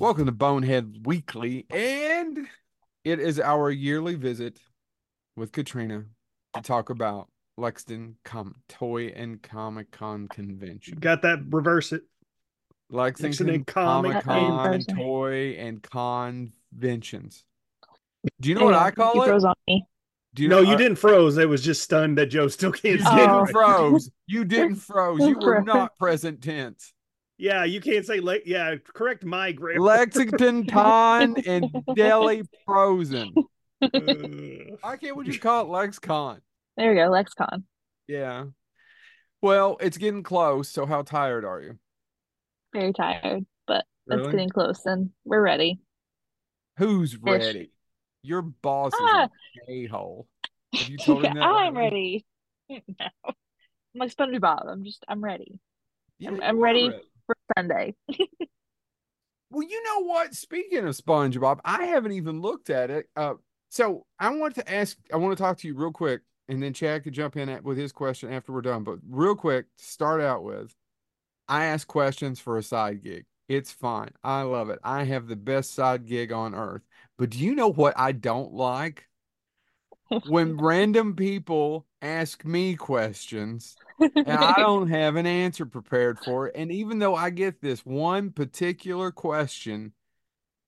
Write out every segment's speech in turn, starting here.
Welcome to Bonehead Weekly, and it is our yearly visit with Catrina to talk about Lexington Com- Toy and Comic Con Convention. Got that? Reverse it. Lexington Lexington Comic Comic Con Convention. Toy and Conventions. Do you know what I call You it? froze on me. Do no, you I- didn't froze. It was just stunned that Joe still can't You didn't it. froze. You didn't froze. You were not present tense. Yeah, you can't say le- yeah. Correct my grammar. Lexington Con and Delhi Frozen. Ugh. Why can't Would you call it LexCon? There we go, LexCon. Yeah. Well, it's getting close. So how tired are you? Very tired, but it's getting close and we're ready. Who's ready? Your boss is Ah. an a-hole. Have you told him that? I'm lately? ready. no. I'm like SpongeBob. I'm just I'm ready. Yeah, I'm- I'm are ready. Sunday. Well, you know what? Speaking of SpongeBob, I haven't even looked at it. Uh, so I want to ask, I want to talk to you real quick, and then Chad could jump in at, with his question after we're done. But real quick, to start out with, I ask questions for a side gig. It's fine. I love it. I have the best side gig on earth. But do you know what I don't like? When random people ask me questions and I don't have an answer prepared for it. And even though I get this one particular question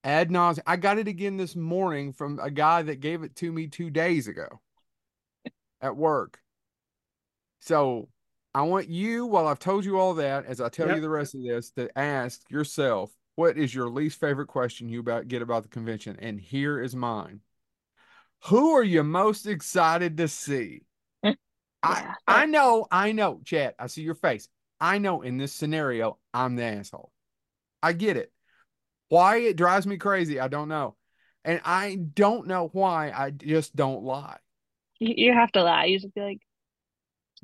ad nauseum, I got it again this morning from a guy that gave it to me two days ago at work. So I want you, while I've told you all that, as I tell you the rest of this, to ask yourself what is your least favorite question you about get about the convention? And here is mine. Who are you most excited to see? I Yeah, I know, I know, Chad. I see your face. I know in this scenario, I'm the asshole. I get it. Why it drives me crazy, I don't know. And I don't know why. I just don't lie. You, you have to lie. You just be like,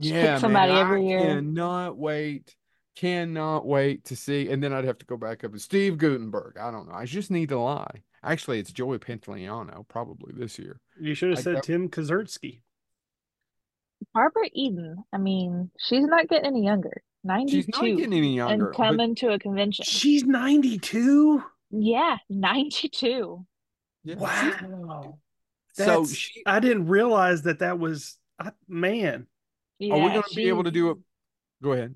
Just pick Yeah, man. somebody I every year. cannot wait. Cannot wait to see. And then I'd have to go back up to Steve Guttenberg. I don't know. I just need to lie. Actually, it's Joey Pantoliano probably this year. You should have I said don't- Tim Kaczynski. Barbara Eden. I mean, she's not getting any younger. She's not 92 getting any younger. and coming to a convention. She's ninety-two. Yeah, 92. yeah, she's- Wow. So she I didn't realize that that was I, man. Yeah, Are we going to be able to do a? Go ahead.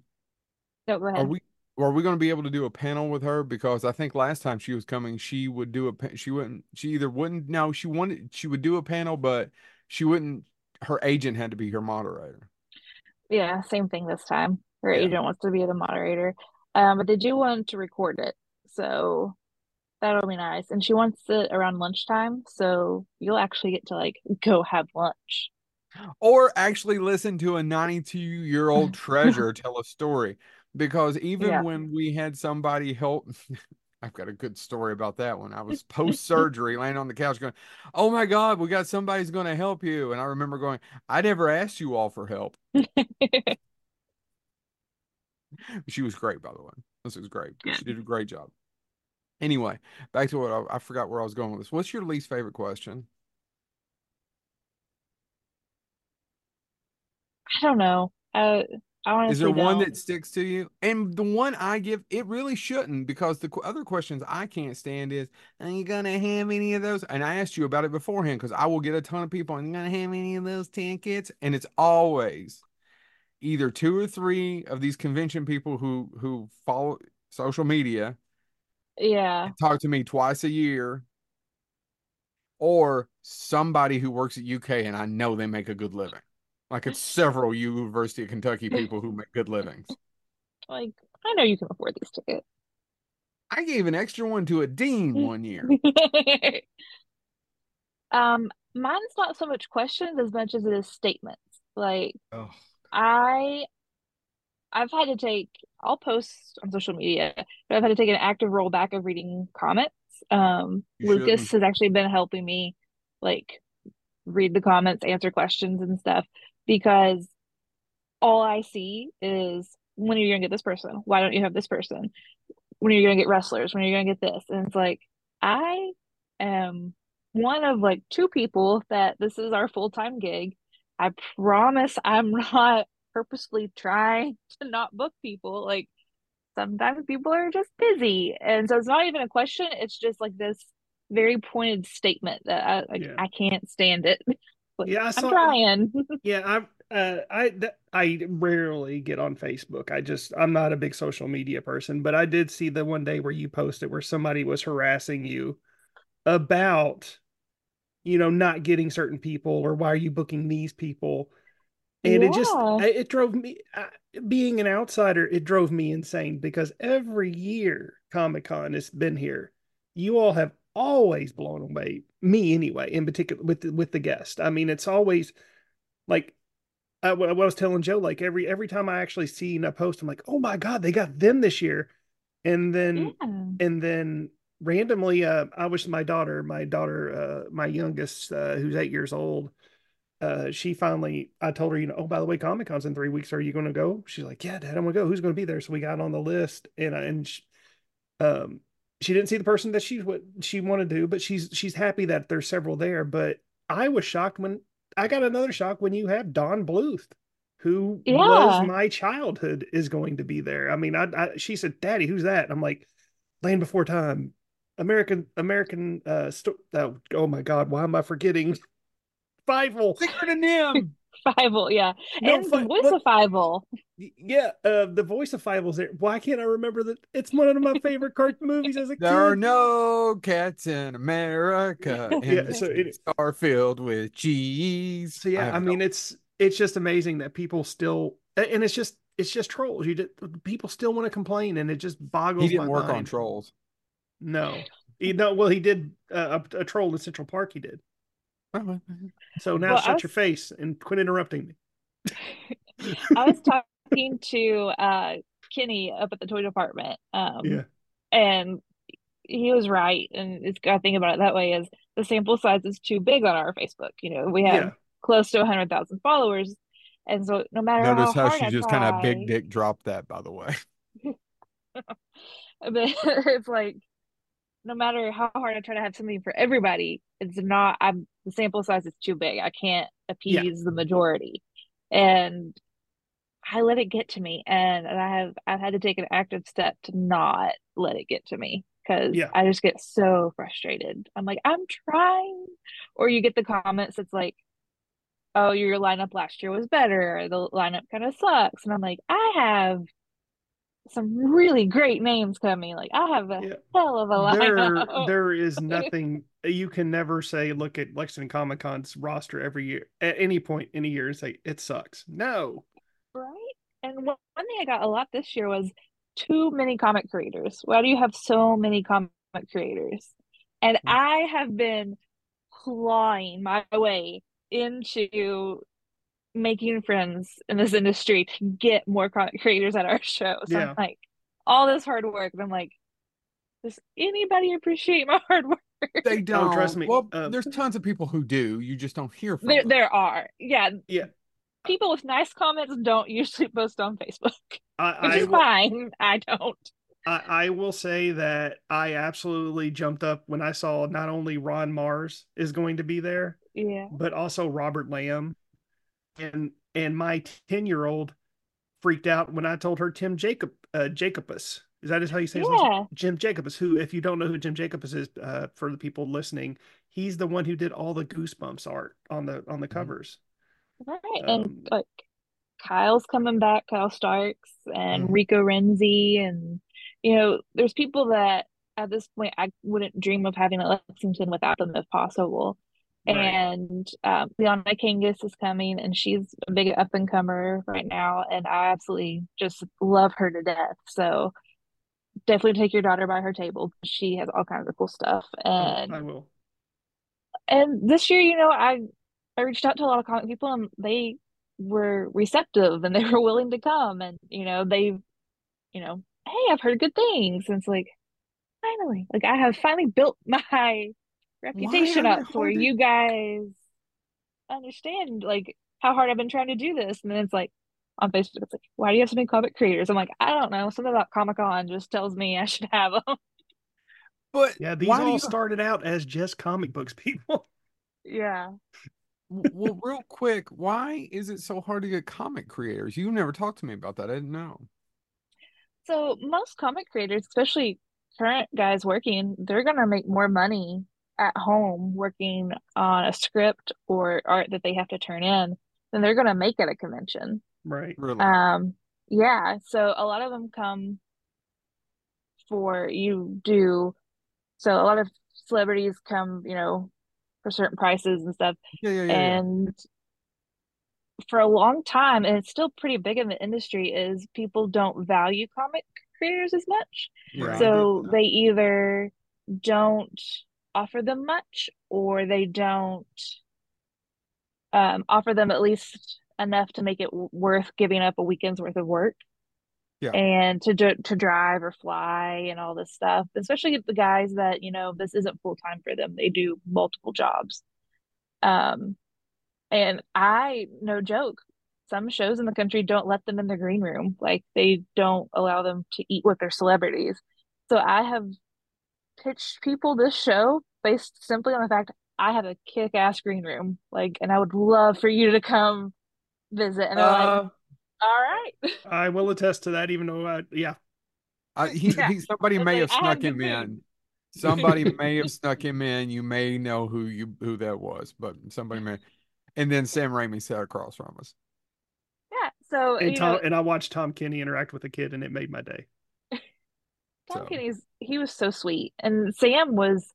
No, go Are we? Are we going to be able to do a panel with her? Because I think last time she was coming, she would do a. She wouldn't. She either wouldn't. No, she wanted. She would do a panel, but she wouldn't. Her agent had to be her moderator. Yeah, same thing this time. Her Yeah. agent wants to be the moderator. Um, but they do want to record it. So that'll be nice. And she wants it around lunchtime, so you'll actually get to like go have lunch. Or actually listen to a 92 year old treasure tell a story. Because even Yeah. when we had somebody help, I've got a good story about that one. I was post surgery laying on the couch going, Oh my God, we got somebody's going to help you. And I remember going, I never asked you all for help. She was great, by the way. This was great. Good. She did a great job. Anyway, back to what I, I forgot where I was going with this. What's your least favorite question? I don't know. Uh, honestly Is there one don't. that sticks to you? And the one I give, it really shouldn't because the other questions I can't stand is, are you going to have any of those? And I asked you about it beforehand because I will get a ton of people, are you going to have any of those tickets? And it's always either two or three of these convention people who who follow social media Yeah. talk to me twice a year or somebody who works at UK and I know they make a good living. Like it's several University of Kentucky people who make good livings. Like, I know you can afford these tickets. I gave an extra one to a dean one year. Um, mine's not so much questions as much as it is statements. Like, Oh, I I've had to take I'll post on social media, but I've had to take an active role back of reading comments. Um, You Lucas shouldn't. has actually been helping me like read the comments, answer questions and stuff because all I see is when are you gonna get this person? Why don't you have this person? When are you gonna get wrestlers? When are you gonna get this? And it's like I am one of like two people that this is our full-time gig. I promise I'm not purposely trying to not book people. Like sometimes people are just busy. And so it's not even a question, it's just like this very pointed statement that I like, Yeah. I can't stand it. Like, Yeah, I I'm saw- trying. Yeah, I uh, I th- I rarely get on Facebook. I just I'm not a big social media person, but I did see the one day where you posted where somebody was harassing you about you know not getting certain people or why are you booking these people? And it just it drove me being an outsider, it drove me insane because every year Comic-Con has been here. You all have always blown away me anyway, in particular with the, with the guest. I mean, it's always like I, what I was telling Joe, like every every time I actually see a post, I'm like, oh my god, they got them this year, and then Yeah. and then randomly, uh, I wish my daughter, my daughter, uh, my youngest, uh, who's eight years old, uh, she finally, I told her, you know, oh by the way, Comic Con's in three weeks. Are you going to go? She's like, yeah, Dad, I'm gonna go. Who's going to be there? So we got on the list, and I- and she, um, she didn't see the person that she what she wanted to, but she's she's happy that there's several there. But I was shocked when I got another shock when you have Don Bluth, who Yeah. was my childhood, is going to be there. I mean, I, I she said, "Daddy, who's that?" I'm like, "Land Before Time, American American uh, sto- oh, oh my God, why am I forgetting? Fievel, Secret of NIMH. Fievel, yeah. No, and Fi- the voice what- of Fievel. Yeah, uh, the voice of Fievel's there. Why can't I remember that? It's one of my favorite cartoon movies as a kid. There are no cats in America. And Yeah, so it- are filled with cheese. So yeah, I, have mean, no- it's it's just amazing that people still, and it's just it's just trolls. You just, people still want to complain, and it just boggles he didn't my work on trolls. No, he, no. Well, he did uh, a, a troll in Central Park. He did. So now Well, shut was- your face and quit interrupting me. I was talking to uh Kenny up at the toy department. Um Yeah, and he was right. And it's got to think about it that way is the sample size is too big on our Facebook. You know, we have yeah, close to hundred thousand followers. And so no matter Notice how, how hard she I just kind of big dick dropped that, by the way. but it's like no matter how hard I try to have something for everybody, it's not I'm the sample size is too big. I can't appease the majority. And I let it get to me and I have I've had to take an active step to not let it get to me because Yeah. I just get so frustrated. I'm like, I'm trying. Or you get the comments that's like, oh, your lineup last year was better, the lineup kind of sucks. And I'm like, I have some really great names coming. Like I have a Yeah. hell of a there, lineup. there is nothing uh, you can never say. Look at Lexington Comic Con's roster every year at any point in a year and say it sucks. No, Right? And one one thing I got a lot this year was too many comic creators. Why do you have so many comic creators? And Hmm. I have been clawing my way into making friends in this industry to get more comic creators at our show. So Yeah. I'm like, all this hard work, and I'm like, does anybody appreciate my hard work? They don't. trust me, Well, uh, there's tons of people who do. You just don't hear from There, them. there are. Yeah. Yeah. People with nice comments don't usually post on Facebook, I, which I is will- fine. I don't. I, I will say that I absolutely jumped up when I saw not only Ron Marz is going to be there, Yeah. but also Robert Lamb, and and my ten year old freaked out when I told her Tim Jacob uh, Jacobus. Is that how you say his last name? Yeah. Jim Jacobus? Who, if you don't know who Jim Jacobus is, uh, for the people listening, he's the one who did all the Goosebumps art on the on the covers. Right. Um, and like Kyle's coming back, Kyle Starks and Mhm. Rico Renzi and you know, there's people that at this point I wouldn't dream of having at Lexington without them if possible. Right. And um, Leona Kangas is coming, and she's a big up and comer right now, and I absolutely just love her to death. So definitely take your daughter by her table. She has all kinds of cool stuff, and I will. and this year, you know, I I reached out to a lot of comic people and they were receptive and they were willing to come and you know, they you know, hey, I've heard good things. And it's like finally, like I have finally built my reputation up for where holding- you guys understand like how hard I've been trying to do this. And then it's like on Facebook, it's like, why do you have so many comic creators? I'm like, I don't know. Something about Comic Con just tells me I should have them. But Yeah, these all you- started out as just comic books people. Yeah. Well, real quick, why is it so hard to get comic creators? You never talked to me about that. I didn't know. So most comic creators, especially current guys working, they're gonna make more money at home working on a script or art that they have to turn in than they're gonna make at a convention. Right. Really? Um, yeah, so a lot of them come for you do so a lot of celebrities come, you know, for certain prices and stuff. yeah, yeah, yeah, yeah. And for a long time, and it's still pretty big in the industry, is people don't value comic creators as much. Right. So get they either don't offer them much or they don't um, offer them at least enough to make it worth giving up a weekend's worth of work Yeah. and to to drive or fly and all this stuff, especially the guys that, you know, this isn't full time for them. They do multiple jobs. Um, and I, no joke, some shows in the country don't let them in the green room. Like they don't allow them to eat with their celebrities. So I have pitched people this show based simply on the fact I have a kick-ass green room. Like, and I would love for you to come visit. And they're like, Uh, all right. I will attest to that, even though, uh, yeah, Uh, he, Yeah. he, somebody It's may like, have snuck him in. Somebody may have snuck him in. You may know who you who that was, but somebody may. And then Sam Raimi sat across from us. Yeah. So, and Tom know, and I watched Tom Kenny interact with a kid, and it made my day. Tom So- Kenny's he was so sweet, and Sam was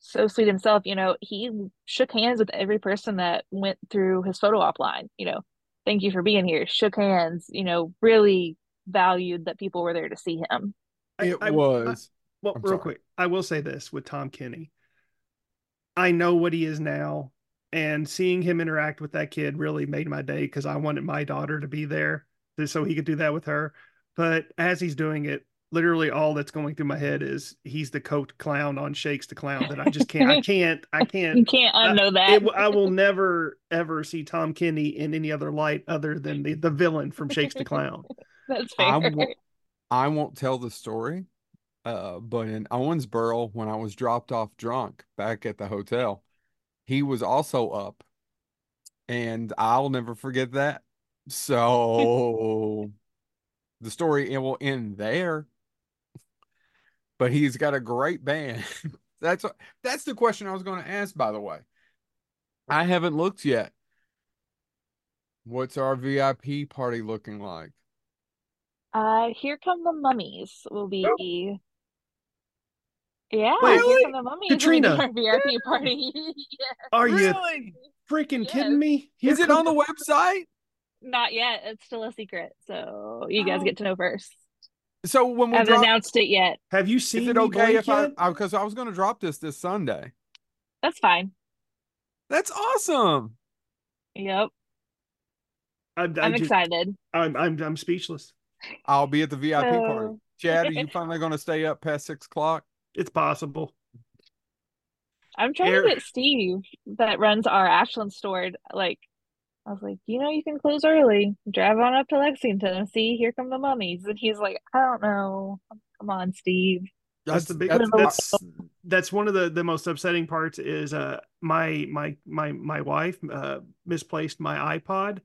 so sweet himself. You know, he shook hands with every person that went through his photo op line. You know, thank you for being here. Shook hands. You know, really valued that people were there to see him. I- It I- I- was. Well, I'm real sorry. quick, I will say this with Tom Kenny. I know what he is now, and seeing him interact with that kid really made my day because I wanted my daughter to be there so he could do that with her. But as he's doing it, literally all that's going through my head is he's the coat clown on Shakes the Clown that I just can't, I can't, I can't. You can't I- unknow that. It, I will never ever see Tom Kenny in any other light other than the, the villain from Shakes the Clown. That's I fair. won't, I won't tell the story, uh, but in Owensboro, when I was dropped off drunk back at the hotel, he was also up, and I'll never forget that. So the story it will end there, but he's got a great band. That's that's the question I was going to ask, by the way. I haven't looked yet. What's our VIP party looking like? Uh, Here Come the Mummies will be. Yeah, Wait, Here? Come the Mummies Catrina. our VIP party. yeah. Are you Really? freaking Yes. kidding me? Here Is it come- on the website? Not yet. It's still a secret, so you guys Oh. get to know first. So when we haven't drop, announced it yet. Have you is seen it okay blink if I? Because I, was going to drop this this Sunday. That's fine. That's awesome. Yep. I, I I'm just- excited. I'm, I'm I'm speechless. I'll be at the VIP oh. party. Chad, are you finally going to stay up past six o'clock? It's possible. I'm trying Air- to get Steve that runs our Ashland store. Like, I was like, you know, you can close early, drive on up to Lexington and see, here come the mummies. And he's like, I don't know. Come on, Steve. That's, the big. that's- That's, that's one of the the most upsetting parts. Is uh my my my my wife uh misplaced my iPod,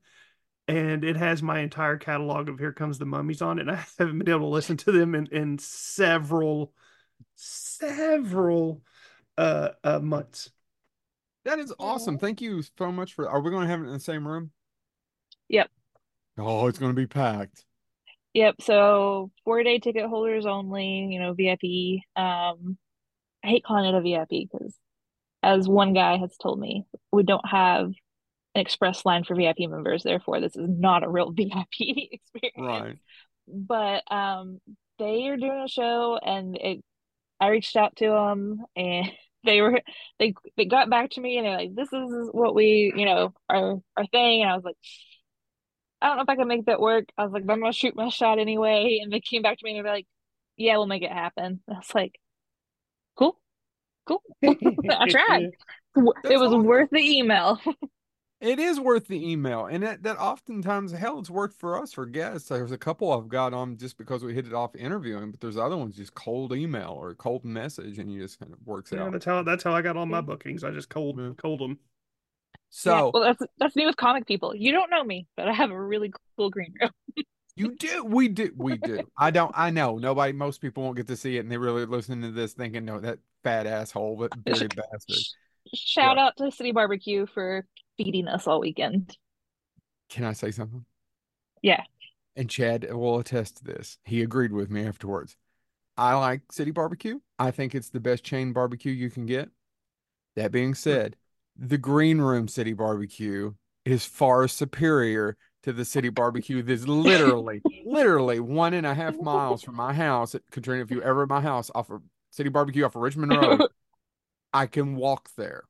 and it has my entire catalog of Here Comes the Mummies on it. And I haven't been able to listen to them in in several several uh, uh months. That is awesome. Thank you so much for. Are we going to have it in the same room? Yep. Oh, it's going to be packed. Yep. So four day ticket holders only, you know, VIP. Um, I hate calling it a VIP because, as one guy has told me, we don't have an express line for VIP members. Therefore, this is not a real VIP experience. Right. But um, they are doing a show, and it. I reached out to them, and they were they they got back to me, and they're like, "This is what we, you know, our our thing." And I was like. I don't know if I can make that work. I was like, but I'm gonna shoot my shot anyway. And they came back to me and they're like, yeah, we'll make it happen. I was like, cool, cool. I tried. It was awesome. worth the email. It is worth the email, and that, that oftentimes, hell, it's worked for us for guests. There's a couple I've got on just because we hit it off interviewing, but there's other ones just cold email or cold message, and you just kind of works Yeah, out. that's how that's how I got all my bookings. I just cold Yeah. cold them. Yeah, So well, that's that's me with comic people. You don't know me, but I have a really cool green room. You do. We do. We do. I don't. I know. Nobody. Most people won't get to see it, and they really listening to this thinking, "No, that fat asshole, but bearded bastard." Shout out to City Barbecue for feeding us all weekend. Can I say something? Yeah. And Chad will attest to this. He agreed with me afterwards. I like City Barbecue. I think it's the best chain barbecue you can get. That being said, the Green Room City Barbecue is far superior to the City Barbecue that's literally, literally one and a half miles from my house. Catrina, if you ever at my house off of City Barbecue off of Richmond Road, I can walk there.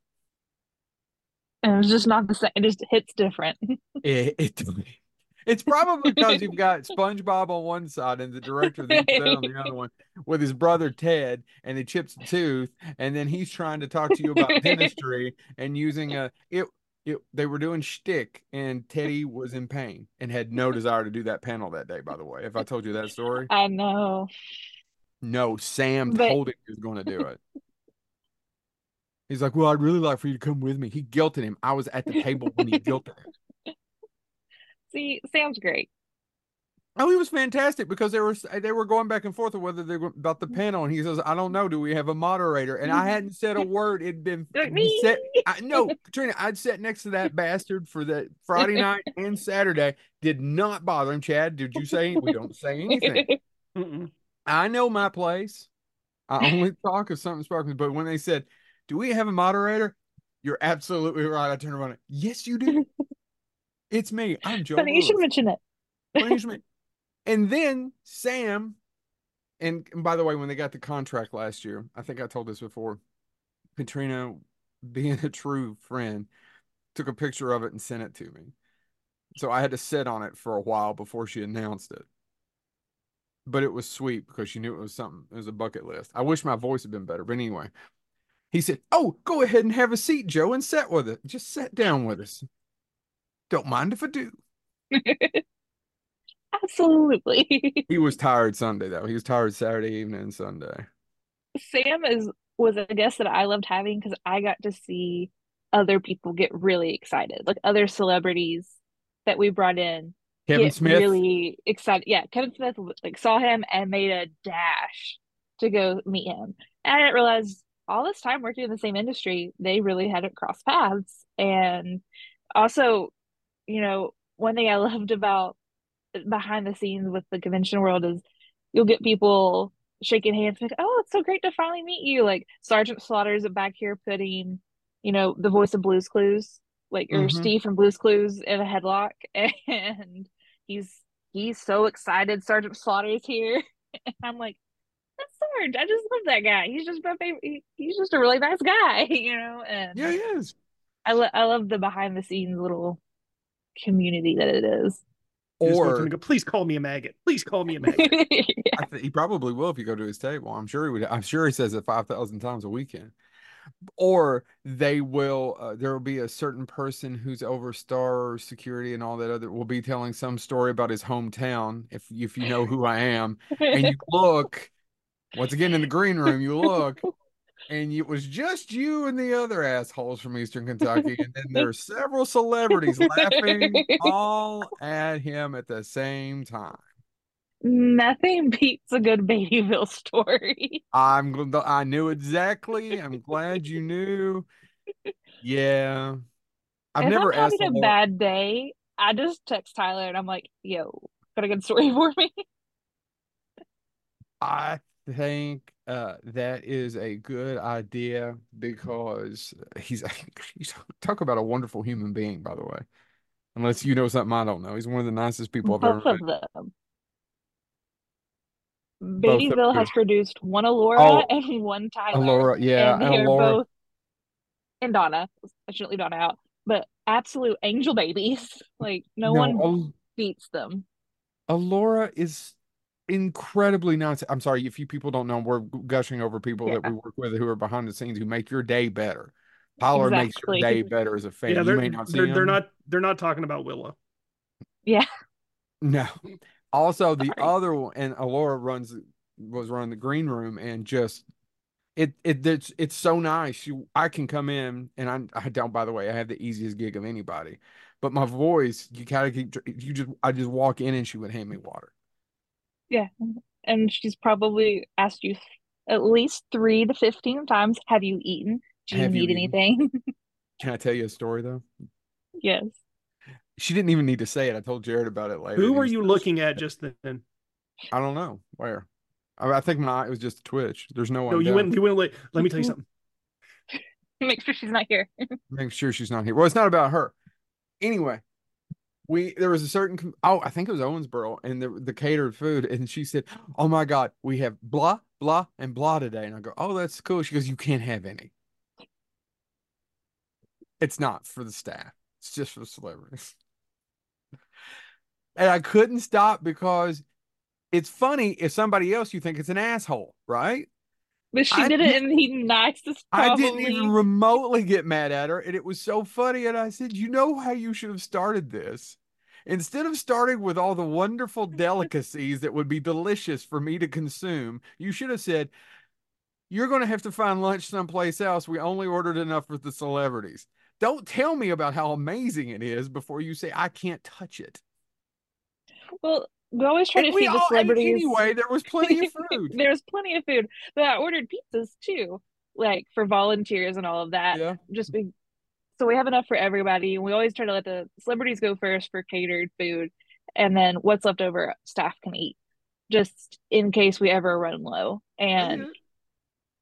And it's just not the same. It just hits different. It, it it's probably because you've got SpongeBob on one side and the director that's there on the other one with his brother Ted, and the chips tooth, and then he's trying to talk to you about dentistry and using a it. It, they were doing shtick, and Teddy was in pain and had no desire to do that panel that day. By the way, if I told you that story, I know. No, Sam But- told him he was going to do it. He's like, "Well, I'd really like for you to come with me." He guilted him. I was at the table when he guilted him. See, Sam's great. Oh, he was fantastic because they were they were going back and forth of whether they were about the panel, and he says, "I don't know. Do we have a moderator?" And I hadn't said a word. It'd been me. set. I, no, Catrina, I'd sat next to that bastard for the Friday night and Saturday. Did not bother him. Chad, did you say we don't say anything? Mm-mm. I know my place. I only talk if something sparks me. But when they said, "Do we have a moderator?" You're absolutely right. I turned around. Yes, you do. It's me. I'm Joe. Funny you should mention it. And then Sam, and, and by the way, when they got the contract last year, I think I told this before. Catrina, being a true friend, took a picture of it and sent it to me. So I had to sit on it for a while before she announced it. But it was sweet because she knew it was something. It was a bucket list. I wish my voice had been better. But anyway, he said, Oh, go ahead and have a seat, Joe, and sit with it. Just sit down with us. Don't mind if I do. Absolutely. He was tired Sunday though. He was tired Saturday evening and Sunday. Sam is was a guest that I loved having because I got to see other people get really excited, like other celebrities that we brought in Kevin Smith. really excited. Yeah, Kevin Smith like saw him and made a dash to go meet him. And I didn't realize all this time working in the same industry, they really hadn't crossed paths. And also, you know, one thing I loved about behind the scenes with the convention world is you'll get people shaking hands like, oh, it's so great to finally meet you. Like Sergeant Slaughter's back here putting, you know, the voice of Blue's Clues, like or Mhm. Steve from Blue's Clues in a headlock. And he's he's so excited Sergeant Slaughter's here. And I'm like, that's Sarge. I just love that guy. He's just my favorite. he- he's just a really nice guy, you know. And Yeah, he is. I lo- I love the behind the scenes little community that it is. You just want them Or to go, please call me a maggot. Please call me a maggot. Yeah. I th- he probably will if you go to his table. I'm sure he would. I'm sure he says it five thousand times a weekend. Or they will. Uh, there will be a certain person who's over star security and all that other will be telling some story about his hometown. If if you know who I am, and you look once again in the green room, you look, and it was just you and the other assholes from Eastern Kentucky, and then there are several celebrities laughing all at him at the same time. Nothing beats a good Beattyville story. I'm gl- I knew exactly. I'm glad you knew. Yeah. I've if never I'm asked having a Laura- bad day, I just text Tyler and I'm like, yo, got a good story for me? I think uh that is a good idea because he's he's talk about a wonderful human being, by the way. Unless you know something I don't know. He's one of the nicest people I've ever Both met. of them. Both of has produced one Alora Oh, and one Tyler. Alora, yeah, and and they're Alora. both and Donna. I shouldn't leave Donna out, but absolute angel babies. Like no, No, one Al- beats them. Alora is incredibly nice. I'm sorry if you people don't know, we're gushing over people that we work with who are behind the scenes who make your day better. Tyler makes your day better as a fan. yeah, you they're, may not see they're, they're not they're not talking about Willow. Yeah. No. Also, the Sorry. other one, and Alora runs was running the green room, and just it it it's it's so nice. You I can come in, and I I don't. By the way, I have the easiest gig of anybody, but my voice, you gotta keep. You just, I just walk in and she would hand me water. Yeah. And she's probably asked you at least three to 15 times, have you eaten? Do you Have need eaten? anything? Can I tell you a story though? Yes. She didn't even need to say it. I told Jared about it later. Who were you looking at just then? I don't know where. I, I think my it was just Twitch. There's no one. No, you down. went. You went. Let, let me tell you something. Make sure she's not here. Make sure she's not here. Well, it's not about her. Anyway, we there was a certain oh I think it was Owensboro and the the catered food and she said oh my god we have blah blah and blah today and I go oh that's cool she goes you can't have any. It's not for the staff. It's just for celebrities. And I couldn't stop because it's funny if somebody else you think it's an asshole, right? But she I did it in the nicest, I didn't even remotely get mad at her, and it was so funny. And I said, "You know how you should have started this? Instead of starting with all the wonderful delicacies that would be delicious for me to consume, you should have said." You're going to have to find lunch someplace else. We only ordered enough for the celebrities. Don't tell me about how amazing it is before you say I can't touch it. Well, we always try And to we feed the celebrities. anyway. There was plenty of food. there was plenty of food, but I ordered pizzas too, like for volunteers and all of that. Yeah. Just be, so we have enough for everybody. And we always try to let the celebrities go first for catered food, and then what's left over, staff can eat, just in case we ever run low. And Yeah.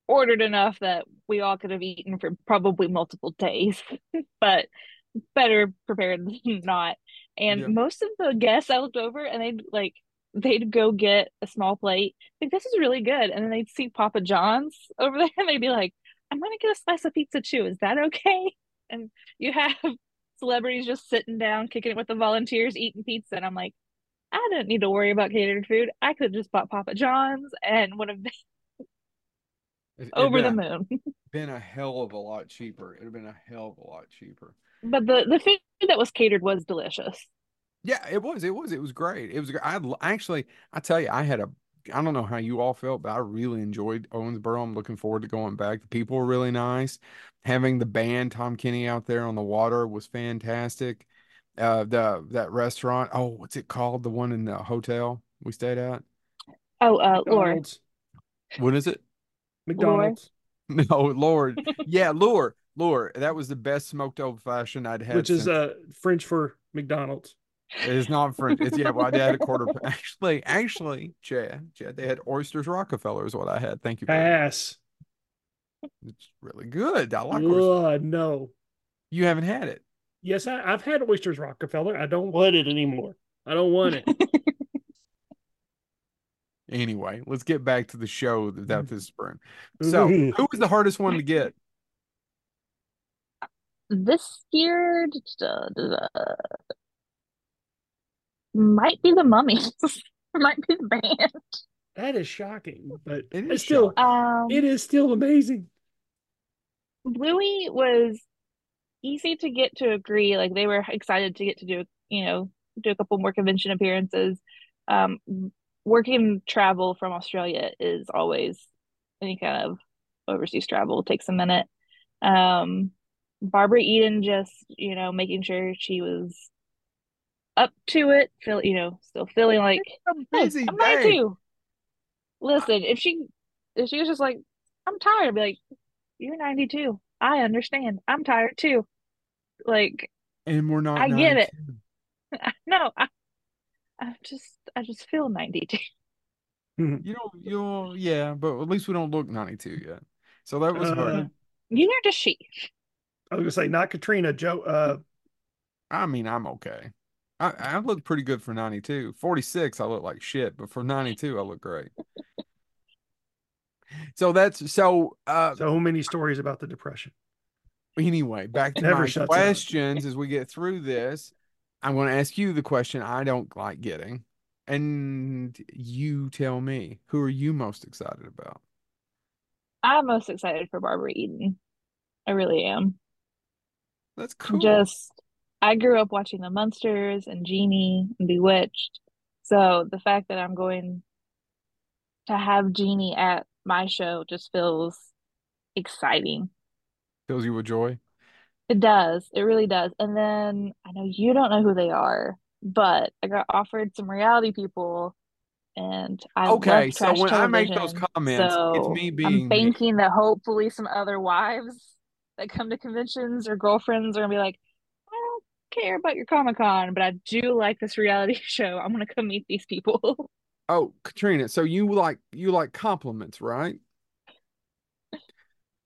ordered enough that we all could have eaten for probably multiple days, but better prepared than not. And Yeah. most of the guests I looked over and they'd like they'd go get a small plate. Like this is really good. And then they'd see Papa John's over there and they'd be like, I'm gonna get a slice of pizza too. Is that okay? And you have celebrities just sitting down, kicking it with the volunteers, eating pizza. And I'm like, I didn't need to worry about catered food. I could have just bought Papa John's and would have been It- over the been moon. been a hell of a lot cheaper. It'd have been a hell of a lot cheaper. But the the food that was catered was delicious. Yeah, it was. It was. It was great. It was. I actually, I tell you, I had a. I don't know how you all felt, but I really enjoyed Owensboro. I'm looking forward to going back. The people were really nice. Having the band Tom Kenny out there on the water was fantastic. Uh, the that restaurant. Oh, what's it called? The one in the hotel we stayed at. Oh, uh. McDonald's. What is it? McDonald's, No, Lord. Yeah, Lure. Lure. That was the best smoked old fashioned I'd had. which is since- uh French for McDonald's. It is not French. It's yeah. Well, I had a quarter. Actually, actually, Chad, Chad, they had oysters Rockefeller is what I had. Thank you. Pass. It's really good. I like oysters. No. You haven't had it. Yes, I, I've had oysters Rockefeller. I don't want it anymore. I don't want it. Anyway, let's get back to the show that that this spring. So, who was the hardest one to get? This year duh, duh, duh, might be the mummies. might be the band. that is shocking, but it's still Um, it is still amazing. Bluey was easy to get to agree. Like they were excited to get to do, you know, do a couple more convention appearances. Um, working travel from Australia is always any kind of overseas travel takes a minute. Um, Barbara Eden just, you know, making sure she was up to it, feel, you know, still feeling like A Hey, busy I'm day. 92. Listen, if she if she was just like, I'm tired, I'd be like, You're 92. I understand. I'm tired too. Like, And we're not. I get it. no, I, I just I just feel 92. You don't. You don't. Yeah, but at least we don't look 92 yet. So that was Uh, hard. Neither does she. I was gonna say not Catrina, Joe. Uh, I mean, I'm okay. I, I look pretty good for 92. 46, I look like shit, but for 92, I look great. So that's so uh so many stories about the depression. anyway, back to Never my questions as we get through this. I'm going to ask you the question I don't like getting, and you tell me who are you most excited about? I'm most excited for Barbara Eden. I really am. That's cool. Just I grew up watching the Munsters and Genie and Bewitched. So the fact that I'm going to have Genie at my show just feels exciting. fills you with joy. It does. It really does. And then I know you don't know who they are, but I got offered some reality people and I Okay, so when I make those comments, it's me being I'm being me. banking that hopefully some other wives that come to conventions or girlfriends are gonna be like, I don't care about your Comic Con, but I do like this reality show. I'm gonna come meet these people. Oh, Catrina, so you like you like compliments, right?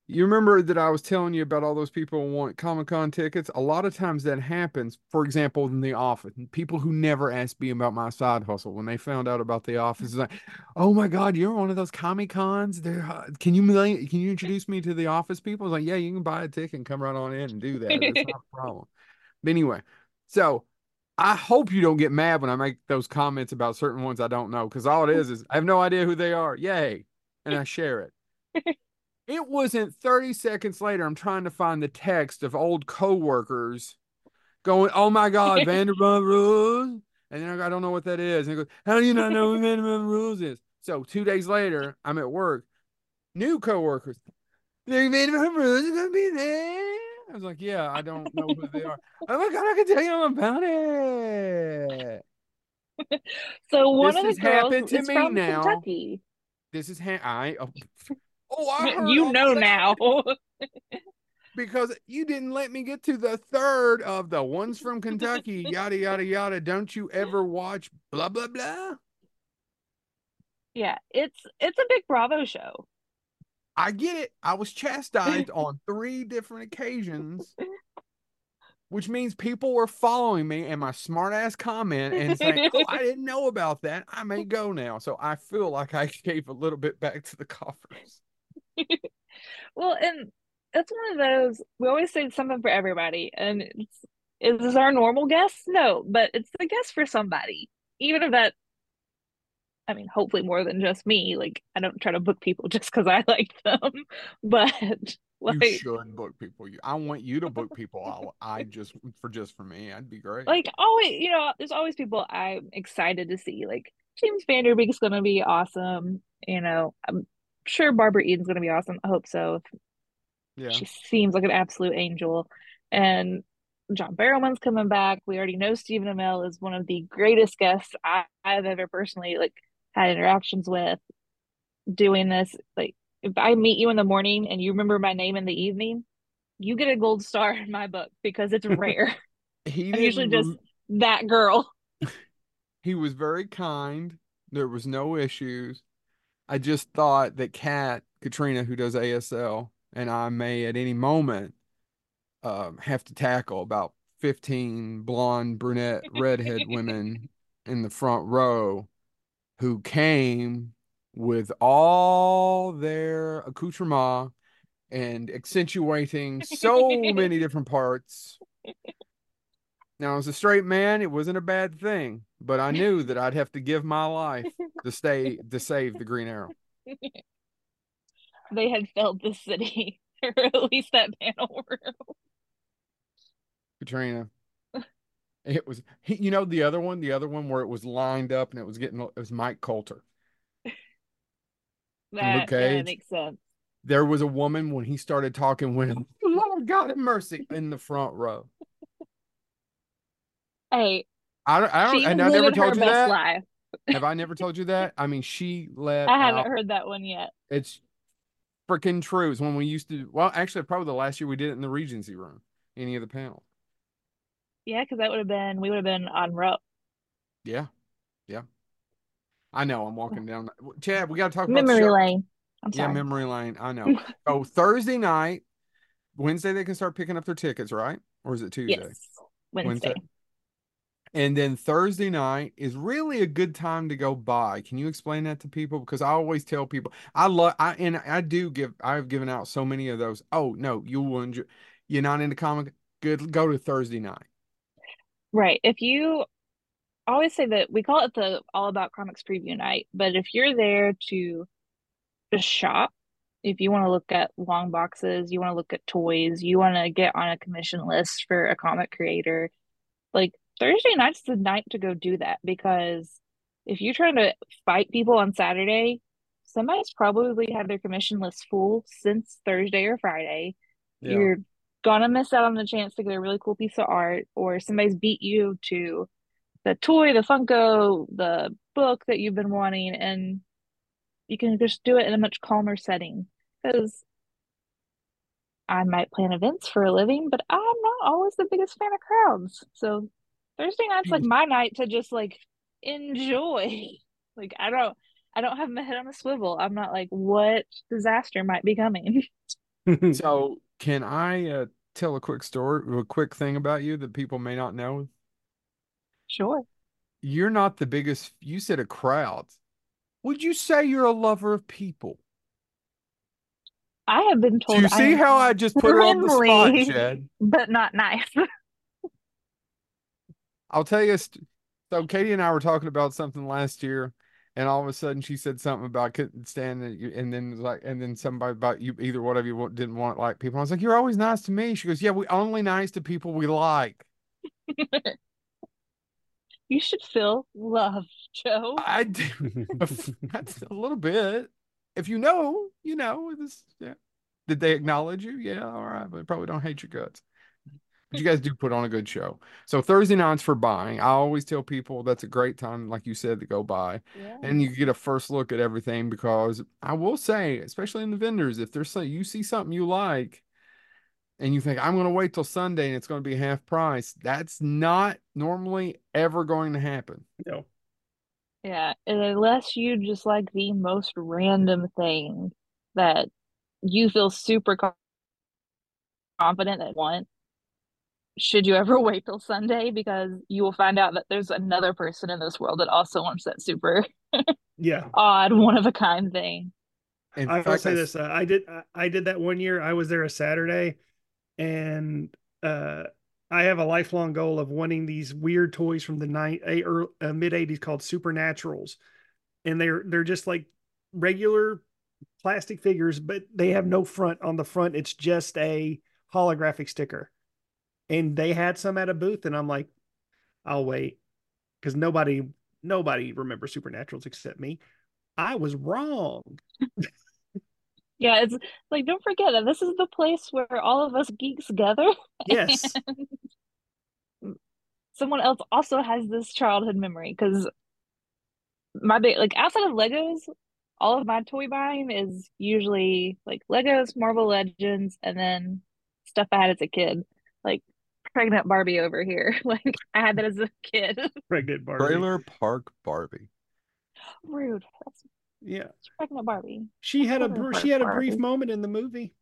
You remember that I was telling you about all those people who want Comic-Con tickets? A lot of times that happens, for example, in the office. People who never asked me about my side hustle when they found out about the office, like, oh my God, you're one of those Comic-Cons. There, uh, can you can you introduce me to the office people? I was like, yeah, you can buy a ticket and come right on in and do that. It's not a problem. But anyway, so I hope you don't get mad when I make those comments about certain ones I don't know, because all it is is I have no idea who they are. Yay. And I share it. It wasn't 30 seconds later. I'm trying to find the text of old coworkers going, "Oh my God, Vanderpump Rules," and then I, go, I don't know what that is. And goes, "How do you not know who Vanderpump Rules is?" So two days later, I'm at work. New coworkers, Vanderpump Rules is gonna be there. I was like, "Yeah, I don't know who they are." Oh my God, I can tell you all about it. So one This of the has girls happened to me from now. Kentucky. This is ha- I. Oh, oh, I heard You know now. because you didn't let me get to the third of the ones from Kentucky, yada yada yada. Don't you ever watch blah blah blah? Yeah, it's it's a big Bravo show. I get it. I was chastised on three different occasions, which means people were following me and my smart ass comment and saying, "Oh, I didn't know about that. I may go now." So I feel like I gave a little bit back to the coffers. Well, and it's one of those we always say something for everybody, and it's is this our normal guest? No, but it's the guest for somebody. Even if that, I mean, hopefully more than just me. Like I don't try to book people just because I like them, but You like should book people. I want you to book people. I'll, I just for just for me, I'd be great. like always, you know, there's always people I'm excited to see. Like James Van Der Beek's gonna be awesome. You know, I'm sure Barbara Eden's gonna be awesome. I hope so. Yeah. She seems like an absolute angel. And John Barrowman's coming back. We already know Stephen Amell is one of the greatest guests I, I've ever personally like had interactions with doing this. Like if I meet you in the morning and you remember my name in the evening, you get a gold star in my book because it's rare. He I'm usually just that girl. he was very kind. There was no issues. I just thought that Kat, Katrina, who does ASL, and I may at any moment um, have to tackle about 15 blonde, brunette, redhead women in the front row who came with all their accoutrement and accentuating so many different parts. Now, as a straight man, it wasn't a bad thing, but I knew that I'd have to give my life to stay to save the Green Arrow. They had filled the city, or at least that panel room. Catrina. It was, he, you know, the other one, the other one where it was lined up and it was getting, it was Mike Colter. That Luke Cage. makes sense. There was a woman when he started talking, when Lord God have mercy in the front row. Hey, I don't, I don't, she and I never told you best that. life. Have I never told you that? I mean, she let I haven't out. heard that one yet. It's freaking true. It's when we used to, well, actually, probably the last year we did it in the Regency room, any of the panels. Yeah, because that would have been we would have been on row. Yeah. Yeah. I know. I'm walking down. Chad, we got to talk about the Memory lane. I'm Yeah, memory lane. I know. So Thursday night, Wednesday they can start picking up their tickets, right? Or is it Tuesday? yes, Wednesday. And then Thursday night is really a good time to go by. Can you explain that to people? Because I always tell people I love I and I do give I've given out so many of those. Oh no, you will enjoy you're not into comic good go to Thursday night. Right. If you always say that we call it the All About Comics preview night, but if you're there to just shop, if you want to look at long boxes, you want to look at toys, you want to get on a commission list for a comic creator, like Thursday night's the night to go do that because if you're trying to fight people on Saturday, somebody's probably had their commission list full since Thursday or Friday. Yeah. You're gonna miss out on the chance to get a really cool piece of art, or somebody's beat you to the toy, the Funko, the book that you've been wanting, and you can just do it in a much calmer setting. Because I might plan events for a living, but I'm not always the biggest fan of crowds. So Thursday night's like my night to just like enjoy. Like I don't I don't have my head on a swivel. I'm not like what disaster might be coming. so can I uh, tell a quick story, a quick thing about you that people may not know? Sure. You're not the biggest. You said a crowd. Would you say you're a lover of people? I have been told. Do you see I how I just put her on the spot, Chad? But not nice. I'll tell you. So Katie and I were talking about something last year, and all of a sudden she said something about couldn't stand it, and then like, and then somebody about you either whatever you didn't want like people. I was like, you're always nice to me. She goes, yeah, we only nice to people we like. you should feel loved, Joe. I do. That's a little bit. If you know, you know. This, yeah. Did they acknowledge you? Yeah, all right, but probably don't hate your guts. But you guys do put on a good show. So Thursday nights for buying. I always tell people that's a great time, like you said, to go buy. Yeah. And you get a first look at everything because I will say, especially in the vendors, if there's something you see something you like and you think I'm going to wait till Sunday and it's going to be half price, that's not normally ever going to happen. No. Yeah, unless you just like the most random thing that you feel super confident that want should you ever wait till Sunday because you will find out that there's another person in this world that also wants that super yeah odd one of a kind thing. In I will say I... this: uh, I did I did that one year. I was there a Saturday, and uh, I have a lifelong goal of wanting these weird toys from the night or uh, mid '80s called Supernaturals, and they're they're just like regular plastic figures, but they have no front on the front. It's just a holographic sticker and they had some at a booth, and I'm like, I'll wait because nobody nobody remembers Supernaturals except me. I was wrong. yeah, it's like don't forget that this is the place where all of us geeks gather. Yes. someone else also has this childhood memory because my big like outside of Legos, all of my toy buying is usually like Legos, Marvel Legends, and then stuff I had as a kid. Like pregnant Barbie over here. Like I had that as a kid. Pregnant Barbie. Trailer Park Barbie. Rude. That's, yeah. pregnant Barbie. She had a she had a brief Barbie. moment in the movie.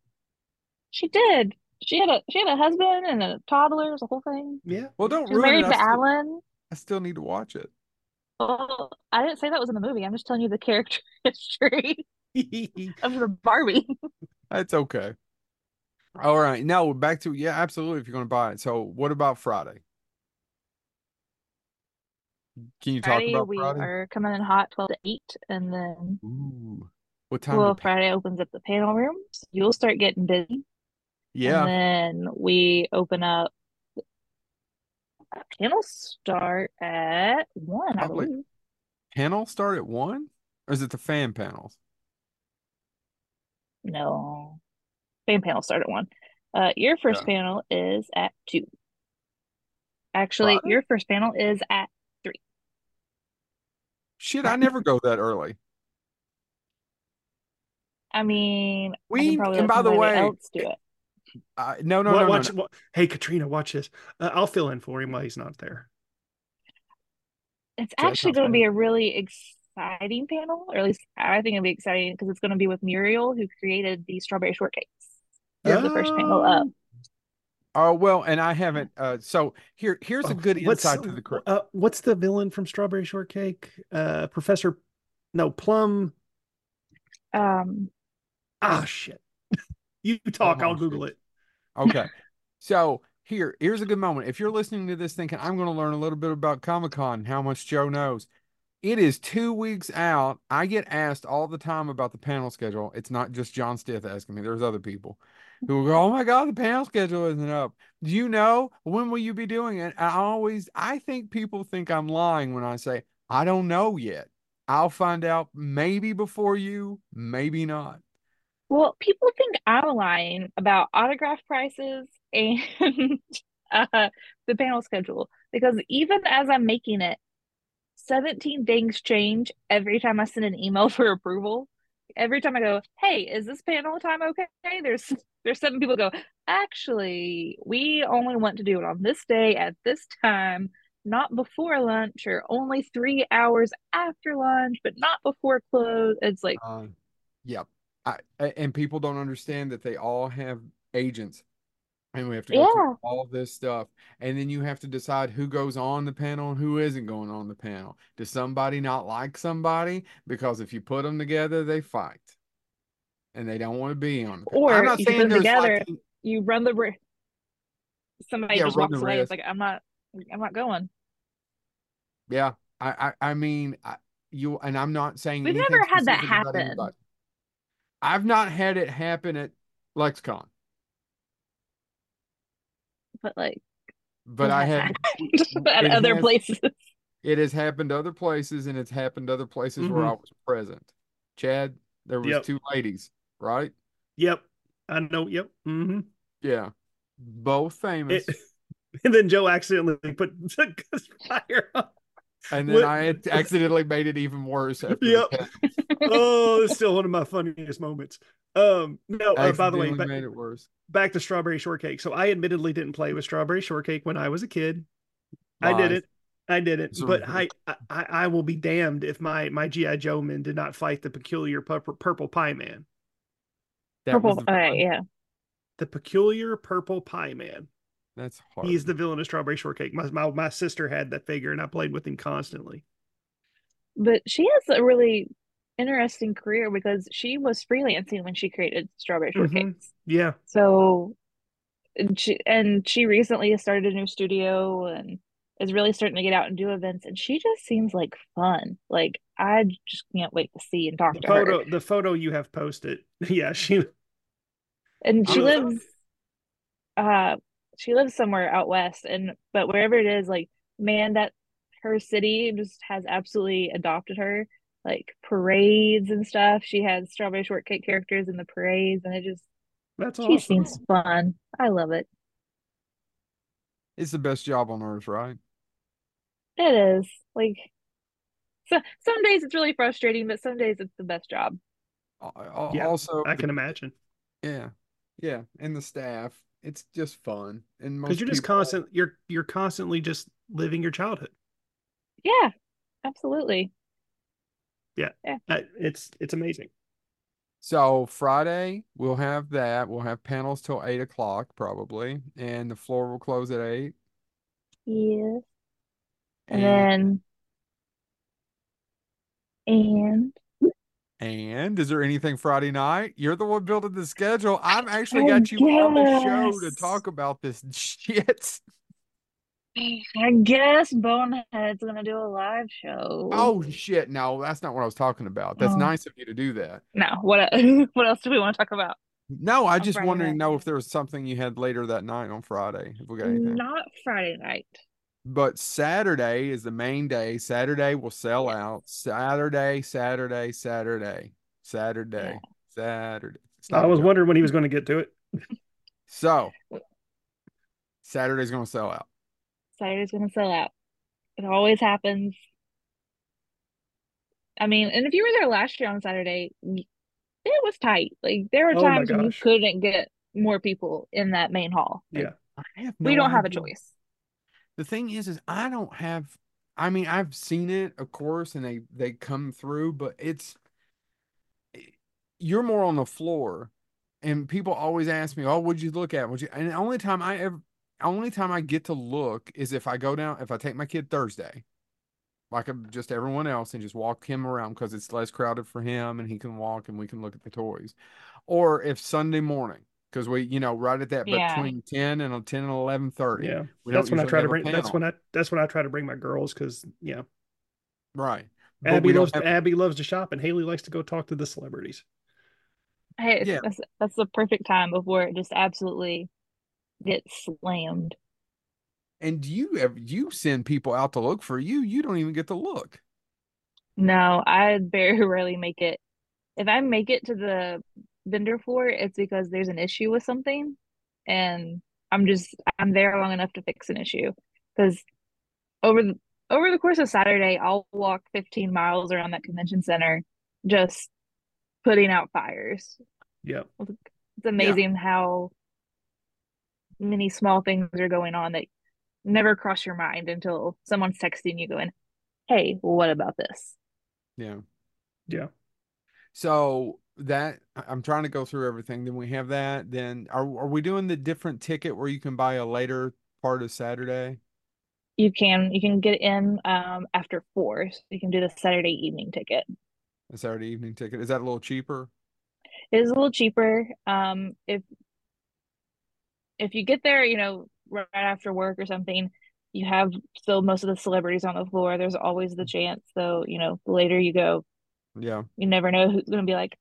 She did. She had a she had a husband and a toddler, the whole thing. Yeah. Well, don't She's married it. to I Alan. Still, I still need to watch it. Well, I didn't say that was in the movie. I'm just telling you the character history of the Barbie. That's okay. All right. No, back to yeah, absolutely. If you're going to buy it. So, what about Friday? Can you Friday, talk about we Friday? are coming in hot 12 to 8 and then Ooh. What time? Well, Friday opens up the panel rooms. You'll start getting busy. Yeah. And then we open up uh, panels start at 1, Probably. I believe. Panel start at 1? Or is it the fan panels? No fan panel start at one. Uh, your first yeah. panel is at two. Actually, your first panel is at three. Shit, I never go that early. I mean, we I and by the way, else do it. Uh, no, no, no, watch, no, no. Hey, Catrina, watch this. Uh, I'll fill in for him while he's not there. It's actually going to be a really exciting panel, or at least I think it'll be exciting because it's going to be with Muriel, who created the strawberry shortcakes oh. the first panel up. Oh well, and I haven't. Uh, so here, here's a oh, good insight to the crew. Uh, what's the villain from Strawberry Shortcake? Uh, Professor, no Plum. Um. Ah shit. you talk. I'll Google it. Okay. so here, here's a good moment. If you're listening to this thinking I'm going to learn a little bit about Comic Con, how much Joe knows. It is two weeks out. I get asked all the time about the panel schedule. It's not just John Stith asking me. There's other people who go, "Oh my God, the panel schedule isn't up." Do you know when will you be doing it? I always, I think people think I'm lying when I say I don't know yet. I'll find out maybe before you, maybe not. Well, people think I'm lying about autograph prices and uh, the panel schedule because even as I'm making it, 17 things change every time I send an email for approval. Every time I go, hey, is this panel time okay? There's there's seven people go, actually, we only want to do it on this day at this time, not before lunch or only three hours after lunch, but not before close. It's like, Uh, yep. I, a- and people don't understand that they all have agents and we have to go yeah, through all this stuff. And then you have to decide who goes on the panel and who isn't going on the panel. Does somebody not like somebody? Because if you put them together, they fight and they don't want to be on the panel. I'm or not you put saying them there's together, like, you run the risk. Somebody yeah, just walks the away. It's like, I'm not, I'm not going. Yeah. I, I, I mean, I, you, and I'm not saying We've never had that happen. I've not had it happen at LexCon, but like but I has have, at other has, places. it has happened other places and it's happened other places where hmm I was present. Chad, there was Yep. two ladies, right? Yep. I know. Yep. hmm Yeah. Both famous. It, and then Joe accidentally put the fire on. And then What? I accidentally made it even worse Yep. Oh, it's still one of my funniest moments. Um, no, uh, by the way, back, made it worse. back to strawberry shortcake. So I admittedly didn't play with strawberry shortcake when I was a kid. I didn't. I didn't. But. I, I, I will be damned if my my GI Joe men did not fight the peculiar purple, purple pie man. That was Purple. the All right, fun. yeah. The peculiar purple pie man. That's hard. He's the villain of strawberry shortcake. My, my my sister had that figure, and I played with him constantly. But she has a really interesting career because she was freelancing when she created Strawberry Mhm. Yeah. So, and she and she recently started a new studio and is really starting to get out and do events. And she just seems like fun. Like I just can't wait to see and talk The to her. photo, the photo you have posted. Yeah, she. And she lives, uh, she lives somewhere out west. And but wherever it is, like man, that her city just has absolutely adopted her. Like parades and stuff. She has Strawberry Shortcake characters in the parades, and it just That's she awesome. seems fun. I love it. It's the best job on earth, right? It is like so. Some days it's really frustrating, but some days it's the best job. Al- al- Yeah, Also, I the- can imagine yeah, yeah, and the staff. It's just fun, and because you're just people. constant. You're you're constantly just living your childhood. Yeah, absolutely. Yeah, yeah. It's it's amazing. So Friday we'll have that. We'll have panels till eight o'clock probably, and the floor will close at eight. Yes. And And then and and is there anything Friday night? You're the one building the schedule. I've actually I got you on the show to talk about this shit. I guess Bonehead's gonna do a live show. Oh shit! No, that's not what I was talking about. That's Oh. nice of you to do that. No, what what else do we want to talk about? No, I just Friday wanted to night. know if there was something you had later that night on Friday. If we got anything. Not Friday night. But Saturday is the main day. Saturday will sell out. Saturday, Saturday, Saturday, Saturday, Saturday. Stop I was Joe. wondering when he was going to get to it. So Saturday's gonna sell out. Saturday's gonna sell out. It always happens. I mean, and if you were there last year on Saturday, it was tight. Like there were Oh times when you couldn't get more people in that main hall. Like, Yeah. I have we don't have a choice. The thing is, is I don't have. I mean, I've seen it, of course, and they they come through, but it's eh, you're more on the floor, and people always ask me, "Oh, what'd you look at?" Would you? And the only time I ever, only time I get to look is if I go down, if I take my kid Thursday, like just everyone else, and just walk him around because it's less crowded for him, and he can walk, and we can look at the toys, or if Sunday morning. Because we, you know, right at that Yeah. between ten and ten and eleven thirty, Yeah. we That's when I try to have a bring. That's when I. That's when I try to bring my girls because yeah, Right. But Abby loves have, Abby loves to shop and Haley likes to go talk to the celebrities. Hey, Yeah. that's that's the perfect time before it just absolutely gets slammed. and do you ever you send people out to look for you, you don't even get to look. No, I very rarely make it. If I make it to the vendor for, it's because there's an issue with something, and I'm just I'm there long enough to fix an issue because over the over the course of Saturday, I'll walk 15 miles around that convention center just putting out fires. Yeah. It's amazing yeah. how many small things are going on that never cross your mind until someone's texting you going, Hey, what about this? Yeah. Yeah. So that I'm trying to go through everything. Then we have that. Then are are we doing the different ticket where you can buy a later part of Saturday? You can you can get in um after four. So you can do the Saturday evening ticket. A Saturday evening ticket. Is that a little cheaper? It is a little cheaper. Um if if you get there, you know, right after work or something, you have still most of the celebrities on the floor. There's always the chance, though, you know, the later you go, yeah, you never know who's going to be like,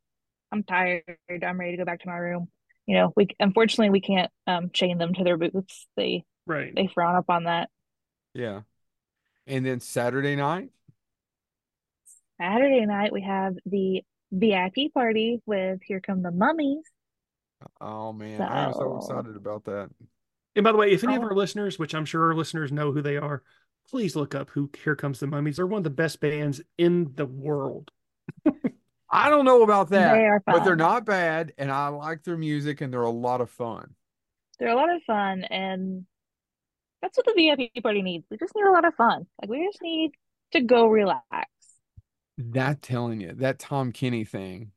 I'm tired. I'm ready to go back to my room. You know, we unfortunately we can't um, chain them to their booths. They right. They frown up on that. Yeah. And then Saturday night. Saturday night we have the VIP party with Here Come the Mummies. Oh man, so... I'm so excited about that. And by the way, if any of oh. our listeners, which I'm sure our listeners know who they are, please look up who Here Comes the Mummies. They're one of the best bands in the world. I don't know about that, they but they're not bad, and I like their music, and they're a lot of fun. They're a lot of fun, and that's what the VIP party needs. We just need a lot of fun. Like we just need to go relax. That telling you that Tom Kenny thing,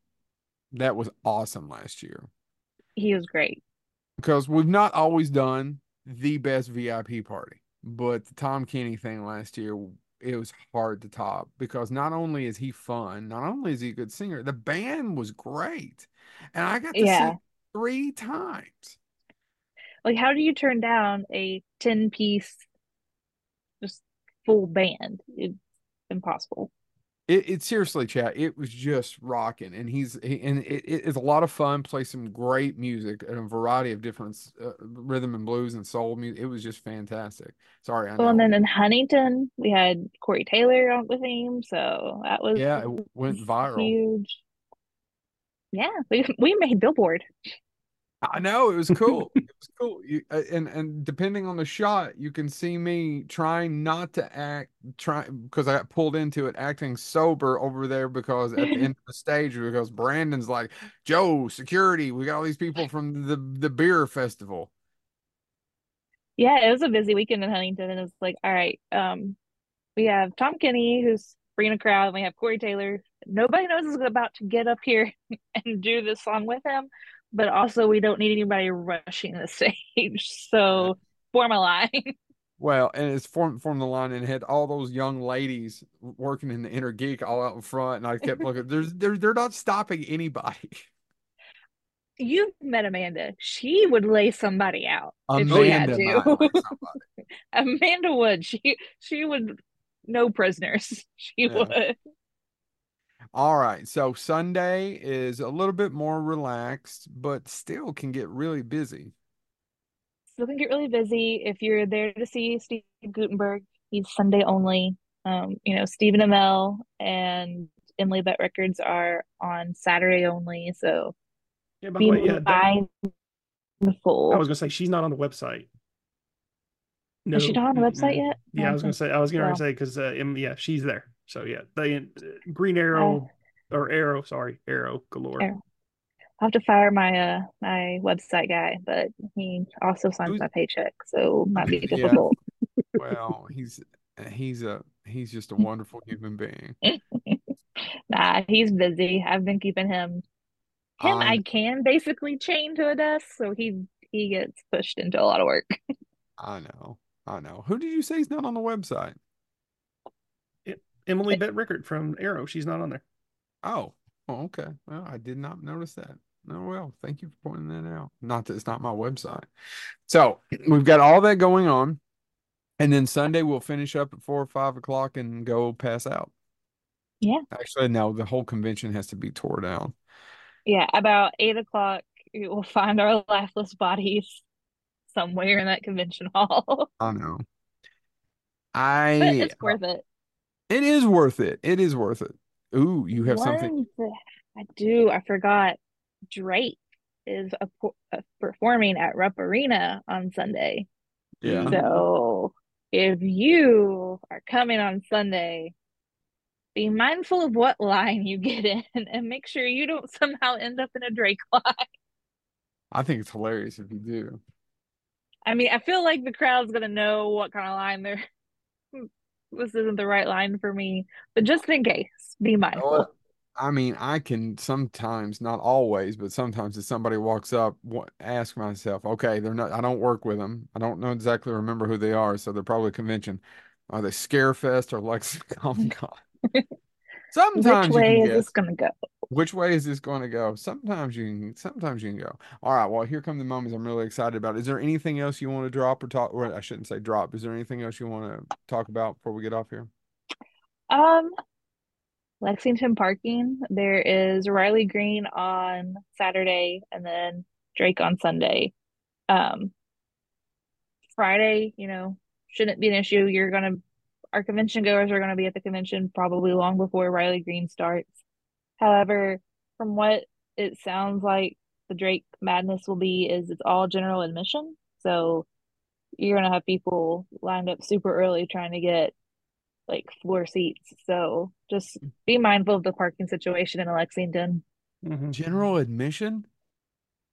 that was awesome last year. He was great because we've not always done the best VIP party, but the Tom Kenny thing last year it was hard to top because not only is he fun, not only is he a good singer, the band was great. And I got to yeah. see three times. Like, how do you turn down a 10 piece, just full band? It's impossible. It, it seriously, chat. It was just rocking, and he's he, and it, it's a lot of fun. Play some great music and a variety of different uh, rhythm and blues and soul music. It was just fantastic. Sorry, I well, and then in Huntington we had Corey Taylor with him, so that was yeah, it went viral, huge. Yeah, we we made Billboard. I know it was cool. it was cool. You, uh, and and depending on the shot, you can see me trying not to act, try because I got pulled into it, acting sober over there because at the end of the stage, because Brandon's like, Joe, security, we got all these people from the the beer festival. Yeah, it was a busy weekend in Huntington, and it's like, all right, um, we have Tom Kenny who's bringing a crowd, and we have Corey Taylor. Nobody knows is about to get up here and do this song with him but also we don't need anybody rushing the stage. So form a line. Well, and it's form form the line and had all those young ladies working in the inner geek all out in front, and I kept looking. There's they're they're not stopping anybody. You've met Amanda. She would lay somebody out Amanda if she had to. Amanda would. She she would no prisoners. She yeah. would. All right. So Sunday is a little bit more relaxed, but still can get really busy. Still can get really busy. If you're there to see Steve Guttenberg, he's Sunday only. Um, you know, Stephen Amell and Emily Bett Rickards are on Saturday only. So yeah, by the way, yeah, that, full. I was gonna say she's not on the website. No, is she not on the website yet? Yeah, I was gonna say I was gonna well. say because uh, yeah, she's there. So yeah, they uh, Green Arrow uh, or Arrow, sorry, Arrow galore. Arrow. I'll have to fire my uh my website guy, but he also signs Who's... my paycheck, so might be difficult. Yeah. well, he's he's a he's just a wonderful human being. nah, he's busy. I've been keeping him him um, I can basically chain to a desk, so he he gets pushed into a lot of work. I know. I know. Who did you say is not on the website? Emily Bett Rickard from Arrow. She's not on there. Oh, oh, okay. Well, I did not notice that. Oh well, thank you for pointing that out. Not that it's not my website. So we've got all that going on, and then Sunday we'll finish up at four or five o'clock and go pass out. Yeah. Actually, no, the whole convention has to be tore down. Yeah, about eight o'clock, we'll find our lifeless bodies somewhere in that convention hall. I know. I. But it's worth it. It is worth it. It is worth it. Ooh, you have One something. I do. I forgot. Drake is a, a uh, performing at Rupp Arena on Sunday. Yeah. So if you are coming on Sunday, be mindful of what line you get in and make sure you don't somehow end up in a Drake line. I think it's hilarious if you do. I mean, I feel like the crowd's gonna know what kind of line they're. This isn't the right line for me, but just in case, be mindful. Well, I mean, I can sometimes, not always, but sometimes if somebody walks up, ask myself, okay, they're not, I don't work with them. I don't know exactly remember who they are. So they're probably a convention. Are they Scarefest or Lexington Comic Con? Sometimes Which way you is can this gonna go? Which way is this going to go? Sometimes you can, sometimes you can go. All right. Well, here come the moments I'm really excited about. Is there anything else you want to drop or talk? Or I shouldn't say drop. Is there anything else you want to talk about before we get off here? Um, Lexington parking. There is Riley Green on Saturday and then Drake on Sunday. Um, Friday, you know, shouldn't be an issue. You're gonna, our convention goers are gonna be at the convention probably long before Riley Green starts. However, from what it sounds like the Drake Madness will be is it's all general admission. So you're gonna have people lined up super early trying to get like floor seats. So just be mindful of the parking situation in Lexington. Mhm. General admission?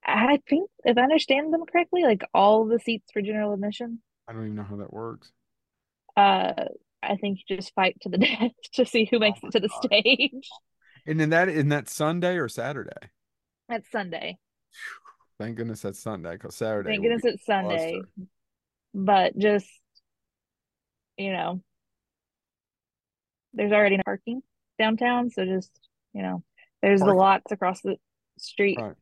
I think if I understand them correctly, like all the seats for general admission, I don't even know how that works. uh, I think you just fight to the death to see who makes my it to the oh God. stage. And then that, isn't that Sunday or Saturday? That's Sunday. Thank goodness that's Sunday because Saturday Thank goodness it's Sunday. cluster. But just, you know, there's already no parking downtown, so just, you know, there's the lots across the street. Right.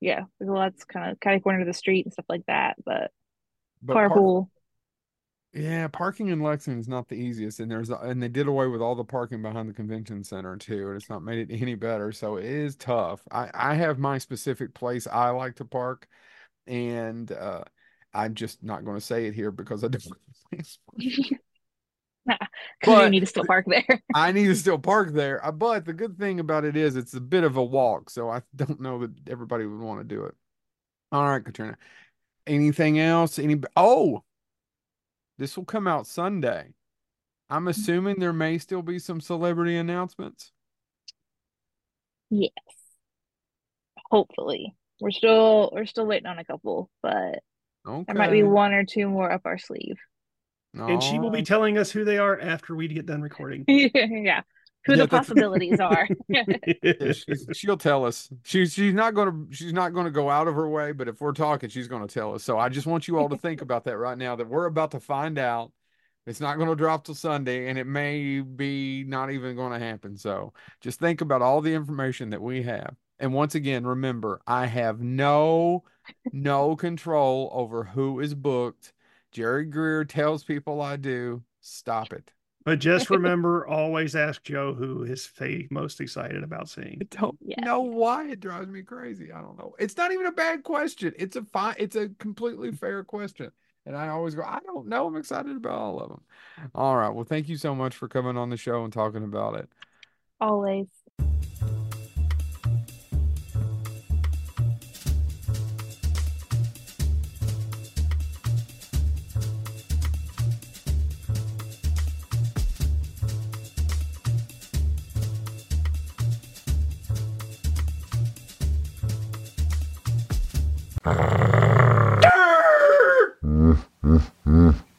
Yeah, there's lots kind of kind of corner of the street and stuff like that, but But park- carpool. Yeah, parking in Lexington is not the easiest, and there's and they did away with all the parking behind the convention center too, and it's not made it any better. So it is tough. I I have my specific place I like to park, and uh, I'm just not going to say it here because I don't. Because you need to still park there. I need to still park there. Uh, But the good thing about it is it's a bit of a walk, so I don't know that everybody would want to do it. All right, Catrina. Anything else? Any? Oh, this will come out Sunday. I'm assuming there may still be some celebrity announcements. Yes. Hopefully. We're still we're still waiting on a couple, but Okay. there might be one or two more up our sleeve. And she will be telling us who they are after we get done recording. yeah. Who Yeah, the possibilities are. Yeah, she'll tell us. She's she's not gonna she's not gonna go out of her way, but if we're talking, she's gonna tell us. So I just want you all to think about that right now. That we're about to find out. It's not gonna drop till Sunday, and it may be not even gonna happen. So just think about all the information that we have. And once again, remember, I have no no control over who is booked. Jerry Greer tells people I do. Stop it. But just remember, always ask Joe who is Faye most excited about seeing. I don't Yeah. know why it drives me crazy. I don't know. It's not even a bad question. It's a fine. It's a completely fair question, and I always go, I don't know. I'm excited about all of them. All right. Well, thank you so much for coming on the show and talking about it. Always. Brrr.